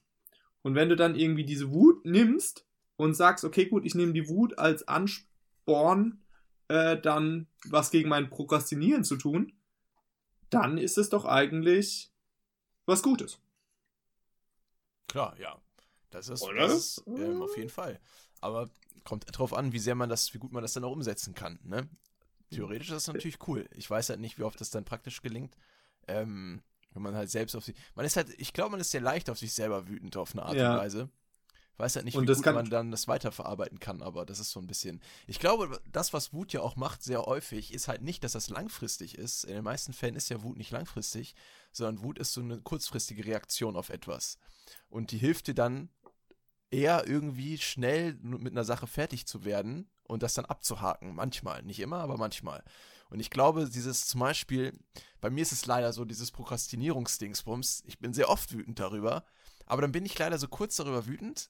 Und wenn du dann irgendwie diese Wut nimmst und sagst, okay, gut, ich nehme die Wut als Ansporn, äh, dann was gegen mein Prokrastinieren zu tun, dann ist es doch eigentlich was Gutes. Klar, ja. Das ist, das ähm, auf jeden Fall. Aber kommt drauf an, wie sehr man das, wie gut man das dann auch umsetzen kann. Ne? Theoretisch ist das natürlich cool. Ich weiß halt nicht, wie oft das dann praktisch gelingt. Ähm, wenn man halt selbst auf sich. Man ist halt, ich glaube, man ist sehr leicht auf sich selber wütend auf eine Art ja. und Weise. Ich weiß halt nicht, und wie gut man dann das weiterverarbeiten kann, aber das ist so ein bisschen. Ich glaube, das, was Wut ja auch macht, sehr häufig, ist halt nicht, dass das langfristig ist. In den meisten Fällen ist ja Wut nicht langfristig, sondern Wut ist so eine kurzfristige Reaktion auf etwas. Und die hilft dir dann eher irgendwie schnell mit einer Sache fertig zu werden und das dann abzuhaken. Manchmal, nicht immer, aber manchmal. Und ich glaube, dieses zum Beispiel, bei mir ist es leider so, dieses Prokrastinierungsdingsbums, ich bin sehr oft wütend darüber, aber dann bin ich leider so kurz darüber wütend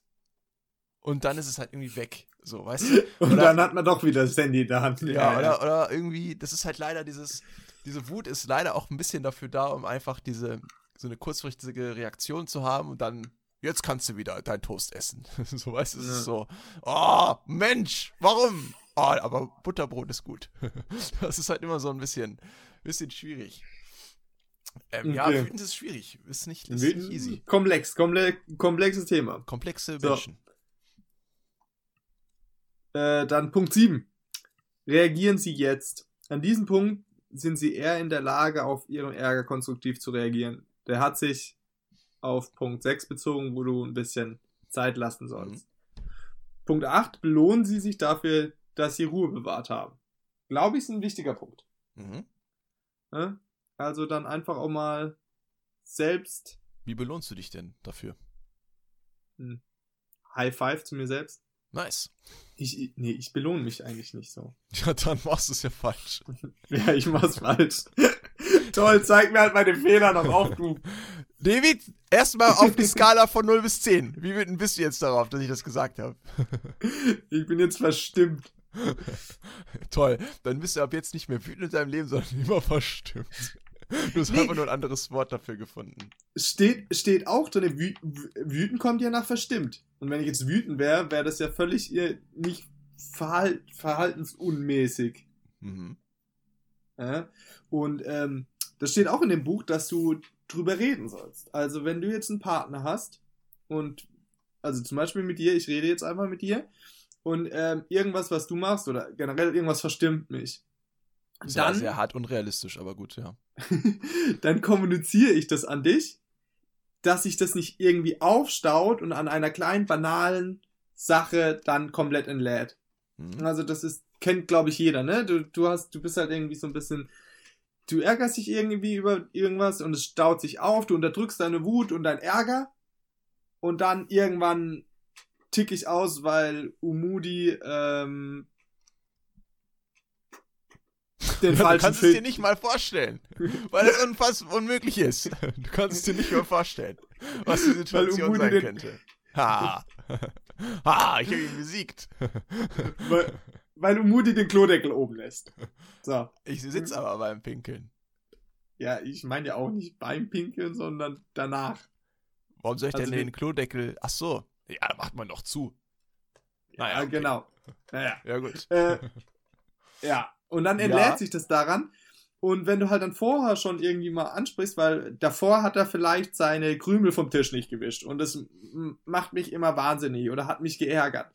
und dann ist es halt irgendwie weg. So, weißt du? *laughs* Und oder, dann hat man doch wieder das Handy in der Hand. Ja, ja, Oder, oder irgendwie, das ist halt leider dieses, diese Wut ist leider auch ein bisschen dafür da, um einfach diese, so eine kurzfristige Reaktion zu haben und dann jetzt kannst du wieder dein Toast essen. *laughs* so weißt du, es ja. ist so, oh, Mensch, warum? Oh, aber Butterbrot ist gut. *laughs* das ist halt immer so ein bisschen, bisschen schwierig. Ähm, ja, Okay. wütend ist schwierig. Ist nicht, ist nicht easy. Komplex, komple komplexes Thema. Komplexe. Menschen. Äh, dann Punkt 7. Reagieren Sie jetzt. An diesem Punkt sind Sie eher in der Lage, auf Ihren Ärger konstruktiv zu reagieren. Der hat sich auf Punkt 6 bezogen, wo du ein bisschen Zeit lassen sollst. Punkt 8. Belohnen Sie sich dafür, dass Sie Ruhe bewahrt haben. Glaube ich, ist ein wichtiger Punkt. Mhm. Ne? Also dann einfach auch mal selbst Wie belohnst du dich denn dafür? High Five zu mir selbst. Nice. Ich, nee, ich belohne mich eigentlich nicht so. *laughs* Ja, dann machst du es ja falsch. *laughs* Ja, ich mach's falsch. *laughs* Toll, zeig mir halt meine Fehler noch auf, du. David, erstmal auf die Skala von 0 bis 10. Wie wütend bist du jetzt darauf, dass ich das gesagt habe? Ich bin jetzt verstimmt. Toll. Dann bist du ab jetzt nicht mehr wütend in deinem Leben, sondern immer verstimmt. Du hast Nee. einfach nur ein anderes Wort dafür gefunden. Steht, steht auch drin, wü wü- wütend kommt ja nach verstimmt. Und wenn ich jetzt wütend wäre, wäre das ja völlig äh, nicht verhal verhaltensunmäßig. Mhm. Ja? Und ähm, das steht auch in dem Buch, dass du drüber reden sollst. Also wenn du jetzt einen Partner hast und also zum Beispiel mit dir, ich rede jetzt einfach mit dir und ähm, irgendwas, was du machst oder generell irgendwas verstimmt mich, Ja dann, sehr hart unrealistisch, aber gut, ja. *laughs* dann kommuniziere ich das an dich, dass sich das nicht irgendwie aufstaut und an einer kleinen banalen Sache dann komplett entlädt. Mhm. Also das ist, kennt glaube ich jeder, ne? Du, du hast, du bist halt irgendwie so ein bisschen, du ärgerst dich irgendwie über irgendwas und es staut sich auf, du unterdrückst deine Wut und dein Ärger und dann irgendwann tick ich aus, weil Umudi ähm, den *laughs* du falschen kannst es dir Film. nicht mal vorstellen, weil es unfass unmöglich ist. Du kannst es dir nicht mal vorstellen, was die Situation sein könnte. Ha! *laughs* Ha, ich habe ihn besiegt. weil, weil Umudi den Klodeckel oben lässt. So. Ich sitze aber beim Pinkeln. Ja, ich meine ja auch nicht beim Pinkeln, sondern danach. Warum soll ich Also denn den Klodeckel... Ach so. Ja, da macht man doch zu. Naja, Ja, okay. genau. Naja. Ja, gut. Äh, ja, und dann Ja. entlädt sich das daran. Und wenn du halt dann vorher schon irgendwie mal ansprichst, weil davor hat er vielleicht seine Krümel vom Tisch nicht gewischt und das macht mich immer wahnsinnig oder hat mich geärgert.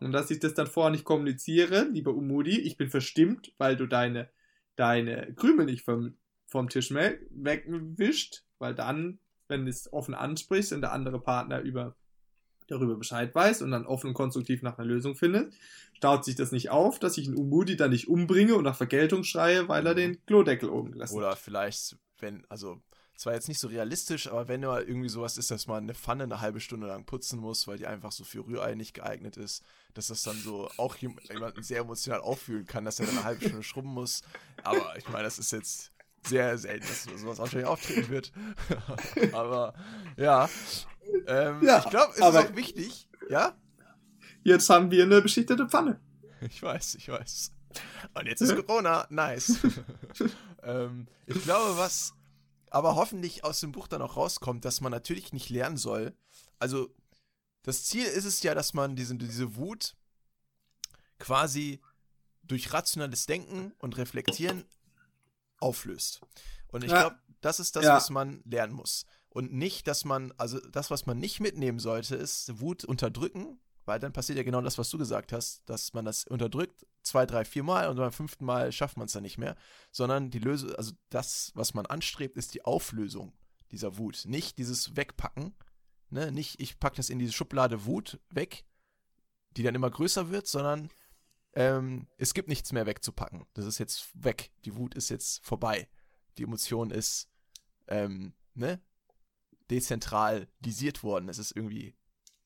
Und dass ich das dann vorher nicht kommuniziere, lieber Umudi, ich bin verstimmt, weil du deine, deine Krümel nicht vom, vom Tisch wegwischt, weil dann, wenn du es offen ansprichst und der andere Partner über, darüber Bescheid weiß und dann offen und konstruktiv nach einer Lösung findet, staut sich das nicht auf, dass ich einen Umudi dann nicht umbringe und nach Vergeltung schreie, weil er den Klodeckel oben gelassen hat. Oder vielleicht, wenn, also, zwar jetzt nicht so realistisch, aber wenn mal irgendwie sowas ist, dass man eine Pfanne eine halbe Stunde lang putzen muss, weil die einfach so für Rührei nicht geeignet ist, dass das dann so auch jem- jemanden sehr emotional auffühlen kann, dass er dann eine halbe Stunde schrubben muss. Aber ich meine, das ist jetzt sehr selten, dass sowas wahrscheinlich auftreten wird. *laughs* aber ja. Ähm, Ja, ich glaube, es ist auch wichtig, ja? Jetzt haben wir eine beschichtete Pfanne. *laughs* Ich weiß, ich weiß. Und jetzt ist Corona, nice. *laughs* ähm, ich glaube, was aber hoffentlich aus dem Buch dann auch rauskommt, dass man natürlich nicht lernen soll. Also, das Ziel ist es ja, dass man diese, diese Wut quasi durch rationales Denken und Reflektieren auflöst. Und ich Ja. glaube, das ist das, Ja. was man lernen muss. Und nicht, dass man, also das, was man nicht mitnehmen sollte, ist Wut unterdrücken, weil dann passiert ja genau das, was du gesagt hast, dass man das unterdrückt, zwei, drei, vier Mal und beim fünften Mal schafft man es dann nicht mehr, sondern die Lösung, also das, was man anstrebt, ist die Auflösung dieser Wut, nicht dieses Wegpacken, ne, nicht ich packe das in diese Schublade Wut weg, die dann immer größer wird, sondern ähm, es gibt nichts mehr wegzupacken. Das ist jetzt weg. Die Wut ist jetzt vorbei. Die Emotion ist ähm, ne, dezentralisiert worden. Es ist irgendwie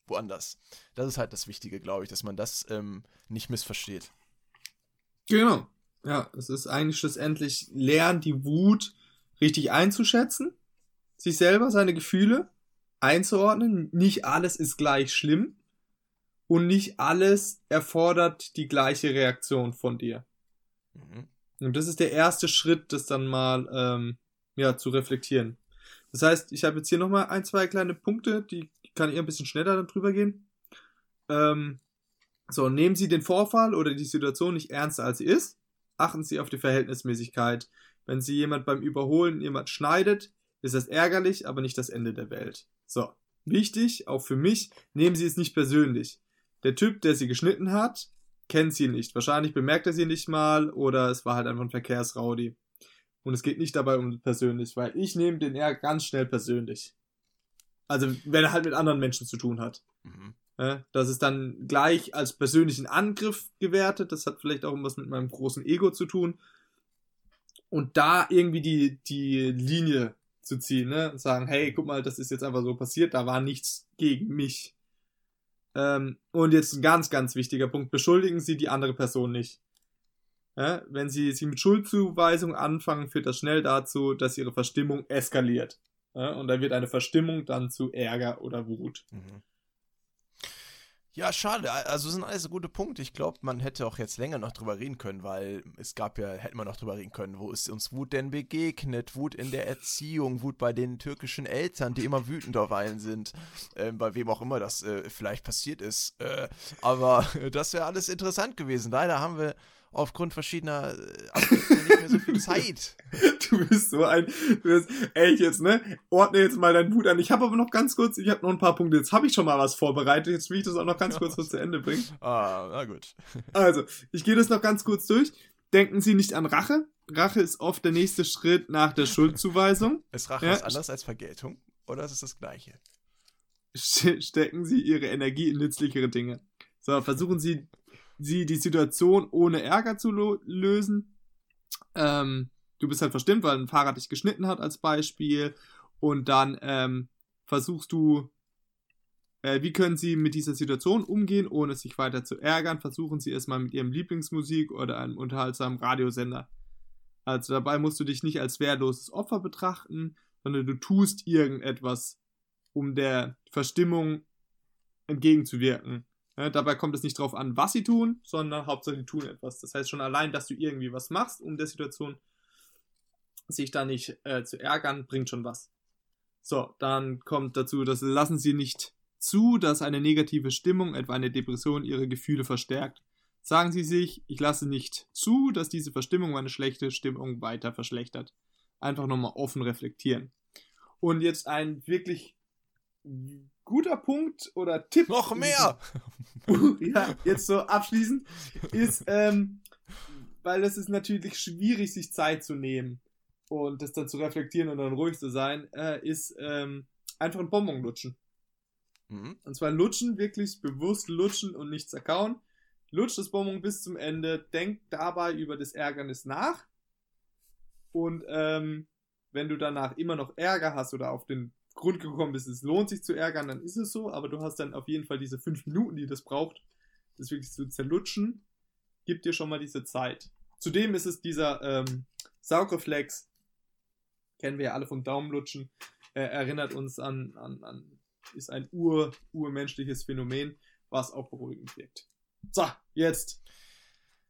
woanders. Das ist halt das Wichtige, glaube ich, dass man das ähm, nicht missversteht. Genau. Ja, es ist eigentlich schlussendlich lernen, die Wut richtig einzuschätzen, sich selber, seine Gefühle einzuordnen. Nicht alles ist gleich schlimm und nicht alles erfordert die gleiche Reaktion von dir. Mhm. Und das ist der erste Schritt, das dann mal ähm, ja zu reflektieren. Das heißt, ich habe jetzt hier nochmal ein, zwei kleine Punkte, die kann ich ein bisschen schneller dann drüber gehen. Ähm, so, nehmen Sie den Vorfall oder die Situation nicht ernster als sie ist. Achten Sie auf die Verhältnismäßigkeit. Wenn sie jemand beim Überholen jemand schneidet, ist das ärgerlich, aber nicht das Ende der Welt. So. Wichtig, auch für mich, nehmen Sie es nicht persönlich. Der Typ, der sie geschnitten hat, kennt sie nicht. Wahrscheinlich bemerkt er sie nicht mal oder es war halt einfach ein Verkehrsraudi. Und es geht nicht dabei um persönlich, weil ich nehme den eher ganz schnell persönlich. Also, wenn er halt mit anderen Menschen zu tun hat. Mhm. Ja, das ist dann gleich als persönlichen Angriff gewertet. Das hat vielleicht auch was mit meinem großen Ego zu tun. Und da irgendwie die, die Linie zu ziehen, ne? Und sagen, hey, guck mal, das ist jetzt einfach so passiert, da war nichts gegen mich. Ähm, und jetzt ein ganz, ganz wichtiger Punkt, beschuldigen Sie die andere Person nicht. Ja, wenn Sie sie mit Schuldzuweisung anfangen, führt das schnell dazu, dass Ihre Verstimmung eskaliert. Ja, und da wird eine Verstimmung dann zu Ärger oder Wut. Mhm. Ja, schade. Also sind alles gute Punkte. Ich glaube, man hätte auch jetzt länger noch drüber reden können, weil es gab ja, hätte man noch drüber reden können, wo ist uns Wut denn begegnet? Wut in der Erziehung, Wut bei den türkischen Eltern, die immer wütend auf einen sind, äh, bei wem auch immer das äh, vielleicht passiert ist. Äh, aber *laughs* das wäre alles interessant gewesen. Leider haben wir aufgrund verschiedener äh, Aspekte nicht mehr so viel *laughs* Zeit. Du bist so ein, du bist, ey, jetzt, ne, ordne jetzt mal deinen Wut an. Ich habe aber noch ganz kurz, ich habe noch ein paar Punkte. Jetzt habe ich schon mal was vorbereitet. Jetzt will ich das auch noch ganz kurz was zu Ende bringen. Ah, na gut. *laughs* Also, ich gehe das noch ganz kurz durch. Denken Sie nicht an Rache. Rache ist oft der nächste Schritt nach der Schuldzuweisung. Ist Rache ja. was anderes als Vergeltung? Oder ist es das Gleiche? Stecken Sie Ihre Energie in nützlichere Dinge. So, versuchen Sie sie die Situation ohne Ärger zu lösen. Ähm, du bist halt verstimmt, weil ein Fahrrad dich geschnitten hat als Beispiel. Und dann ähm, versuchst du, äh, wie können sie mit dieser Situation umgehen, ohne sich weiter zu ärgern. Versuchen sie erstmal mit ihrem Lieblingsmusik oder einem unterhaltsamen Radiosender. Also dabei musst du dich nicht als wehrloses Opfer betrachten, sondern du tust irgendetwas, um der Verstimmung entgegenzuwirken. Ja, dabei kommt es nicht darauf an, was sie tun, sondern hauptsächlich tun etwas. Das heißt schon allein, dass du irgendwie was machst, um der Situation sich da nicht äh, zu ärgern, bringt schon was. So, dann kommt dazu, dass lassen sie nicht zu, dass eine negative Stimmung, etwa eine Depression, ihre Gefühle verstärkt. Sagen sie sich, ich lasse nicht zu, dass diese Verstimmung meine schlechte Stimmung weiter verschlechtert. Einfach nochmal offen reflektieren. Und jetzt ein wirklich guter Punkt oder Tipp. Noch mehr! *laughs* ja, jetzt so abschließend, ist, ähm, weil es ist natürlich schwierig, sich Zeit zu nehmen und das dann zu reflektieren und dann ruhig zu sein, äh, ist ähm, einfach ein Bonbon lutschen. Mhm. Und zwar lutschen, wirklich bewusst lutschen und nicht zerkauen. Lutscht das Bonbon bis zum Ende, denkt dabei über das Ärgernis nach. Und ähm, wenn du danach immer noch Ärger hast oder auf den Grund gekommen bist, es lohnt sich zu ärgern, dann ist es so, aber du hast dann auf jeden Fall diese fünf Minuten, die das braucht, das wirklich zu zerlutschen, gibt dir schon mal diese Zeit. Zudem ist es dieser ähm, Saugreflex, kennen wir ja alle vom Daumenlutschen, äh, erinnert uns an, an, an, ist ein ur, urmenschliches Phänomen, was auch beruhigend wirkt. So, jetzt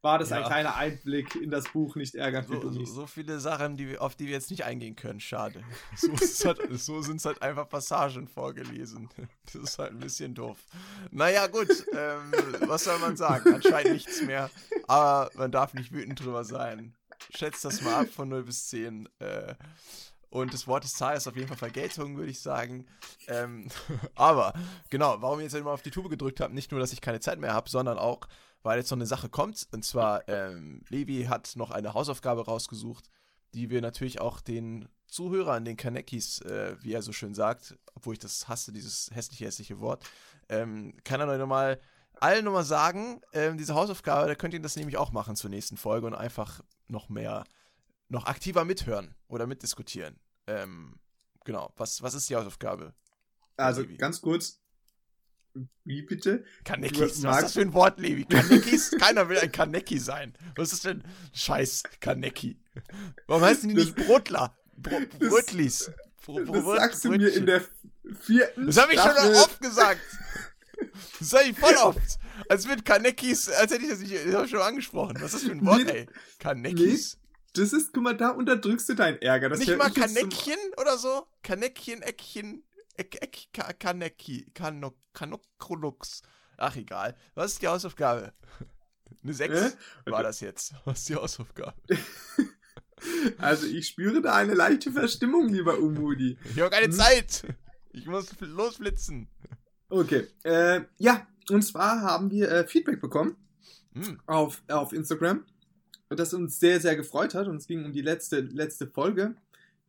war das ja. ein kleiner Einblick in das Buch Nicht ärgern so, so, so, viele Sachen, die wir, auf die wir jetzt nicht eingehen können. Schade. *laughs* So, halt, so sind es halt einfach Passagen vorgelesen. *laughs* Das ist halt ein bisschen doof. Naja, gut. Ähm, was soll man sagen? Anscheinend nichts mehr. Aber man darf nicht wütend drüber sein. Schätzt das mal ab von 0 bis 10. Äh, und das Wort des Tages ist auf jeden Fall Vergeltung, würde ich sagen. Ähm, *laughs* aber, genau, warum ich jetzt immer auf die Tube gedrückt habe, nicht nur, dass ich keine Zeit mehr habe, sondern auch, weil jetzt noch eine Sache kommt. Und zwar, ähm, Levi hat noch eine Hausaufgabe rausgesucht, die wir natürlich auch den Zuhörern, den Kanekis, äh, wie er so schön sagt, obwohl ich das hasse, dieses hässliche, hässliche Wort, ähm, kann er euch nochmal allen nochmal sagen, ähm, diese Hausaufgabe, da könnt ihr das nämlich auch machen zur nächsten Folge und einfach noch mehr, noch aktiver mithören oder mitdiskutieren. Ähm, genau, was, was ist die Hausaufgabe? Also ganz kurz, wie bitte? Kanekis, was ist das für ein Wort, Levi? Kanekis? Keiner will ein Kaneki sein. Was ist denn Scheiß Kaneki? Warum heißen die nicht Brotler? Bro Brötlis. Bro das sagst du mir in der vierten Das habe ich schon oft gesagt. Das sag ich voll oft. Als wird Kanekis, als hätte ich das nicht das hab ich schon angesprochen. Was ist das für ein Wort, ey? Kanekis? Nee, das ist, guck mal, da unterdrückst du deinen Ärger. Das nicht mal Kaneckchen oder so? Kaneckchen, Eckchen, Ek, Ek, Kaneki, Kanok, Kanokrolux. Ach, egal. Was ist die Hausaufgabe? *laughs* Eine 6 äh? war das jetzt. Was ist die Hausaufgabe? *laughs* Also ich spüre da eine leichte Verstimmung, lieber Umudi. Ich habe keine hm? Zeit. Ich muss losflitzen. Okay. Äh, ja, und zwar haben wir äh, Feedback bekommen hm. auf, auf Instagram, das uns sehr, sehr gefreut hat. Und es ging um die letzte, letzte Folge,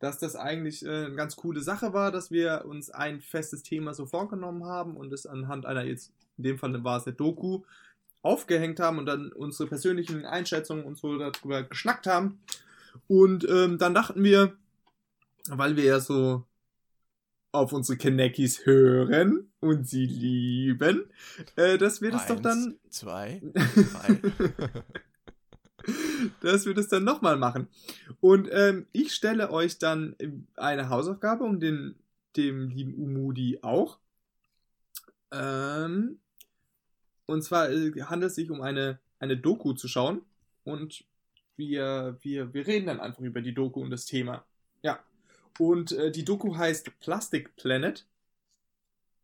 dass das eigentlich äh, eine ganz coole Sache war, dass wir uns ein festes Thema so vorgenommen haben und es anhand einer, jetzt in dem Fall war es eine Doku, aufgehängt haben und dann unsere persönlichen Einschätzungen und so darüber geschnackt haben. Und ähm, dann dachten wir, weil wir ja so auf unsere Kenneckis hören und sie lieben, äh, dass wir das Eins, doch dann. Zwei, *laughs* drei. Dass wir das dann nochmal machen. Und ähm, ich stelle euch dann eine Hausaufgabe und den, dem lieben Umudi auch. Ähm, und zwar äh, handelt es sich um eine, eine Doku zu schauen. Und wir, wir, wir reden dann einfach über die Doku und das Thema. Ja. Und äh, die Doku heißt Plastic Planet.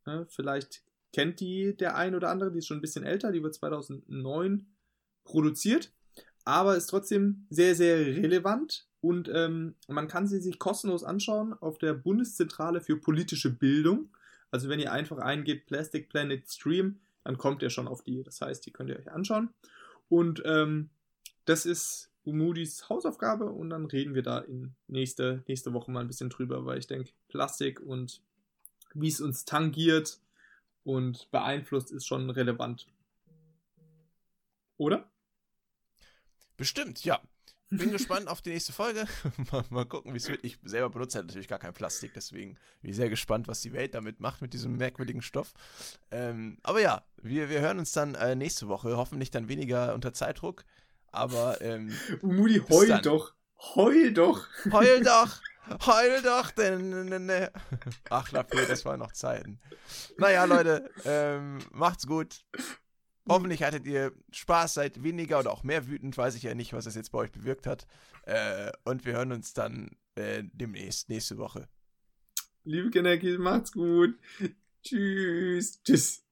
Ja, vielleicht kennt die der ein oder andere, die ist schon ein bisschen älter, die wird 2009 produziert, aber ist trotzdem sehr, sehr relevant und ähm, man kann sie sich kostenlos anschauen auf der Bundeszentrale für politische Bildung. Also wenn ihr einfach eingebt Plastic Planet Stream, dann kommt ihr schon auf die. Das heißt, die könnt ihr euch anschauen. Und ähm, das ist Umudis Hausaufgabe und dann reden wir da in nächste, nächste Woche mal ein bisschen drüber, weil ich denke, Plastik und wie es uns tangiert und beeinflusst, ist schon relevant. Oder? Bestimmt, ja. Bin *laughs* gespannt auf die nächste Folge. *laughs* mal, mal, gucken, wie es wird. Ich selber benutze halt natürlich gar kein Plastik, deswegen bin ich sehr gespannt, was die Welt damit macht, mit diesem merkwürdigen Stoff. Ähm, aber ja, wir, wir hören uns dann äh, nächste Woche, hoffentlich dann weniger unter Zeitdruck. Aber, ähm. *laughs* Moody, heul dann. doch! Heul doch! Heul doch! Heul doch! Denn, Ach, Lapé, das waren noch Zeiten. Naja, Leute, ähm, macht's gut. Hoffentlich hattet ihr Spaß, seid weniger oder auch mehr wütend, weiß ich ja nicht, was das jetzt bei euch bewirkt hat. Äh, und wir hören uns dann äh, demnächst, nächste Woche. Liebe Kinder, macht's gut. Tschüss. Tschüss.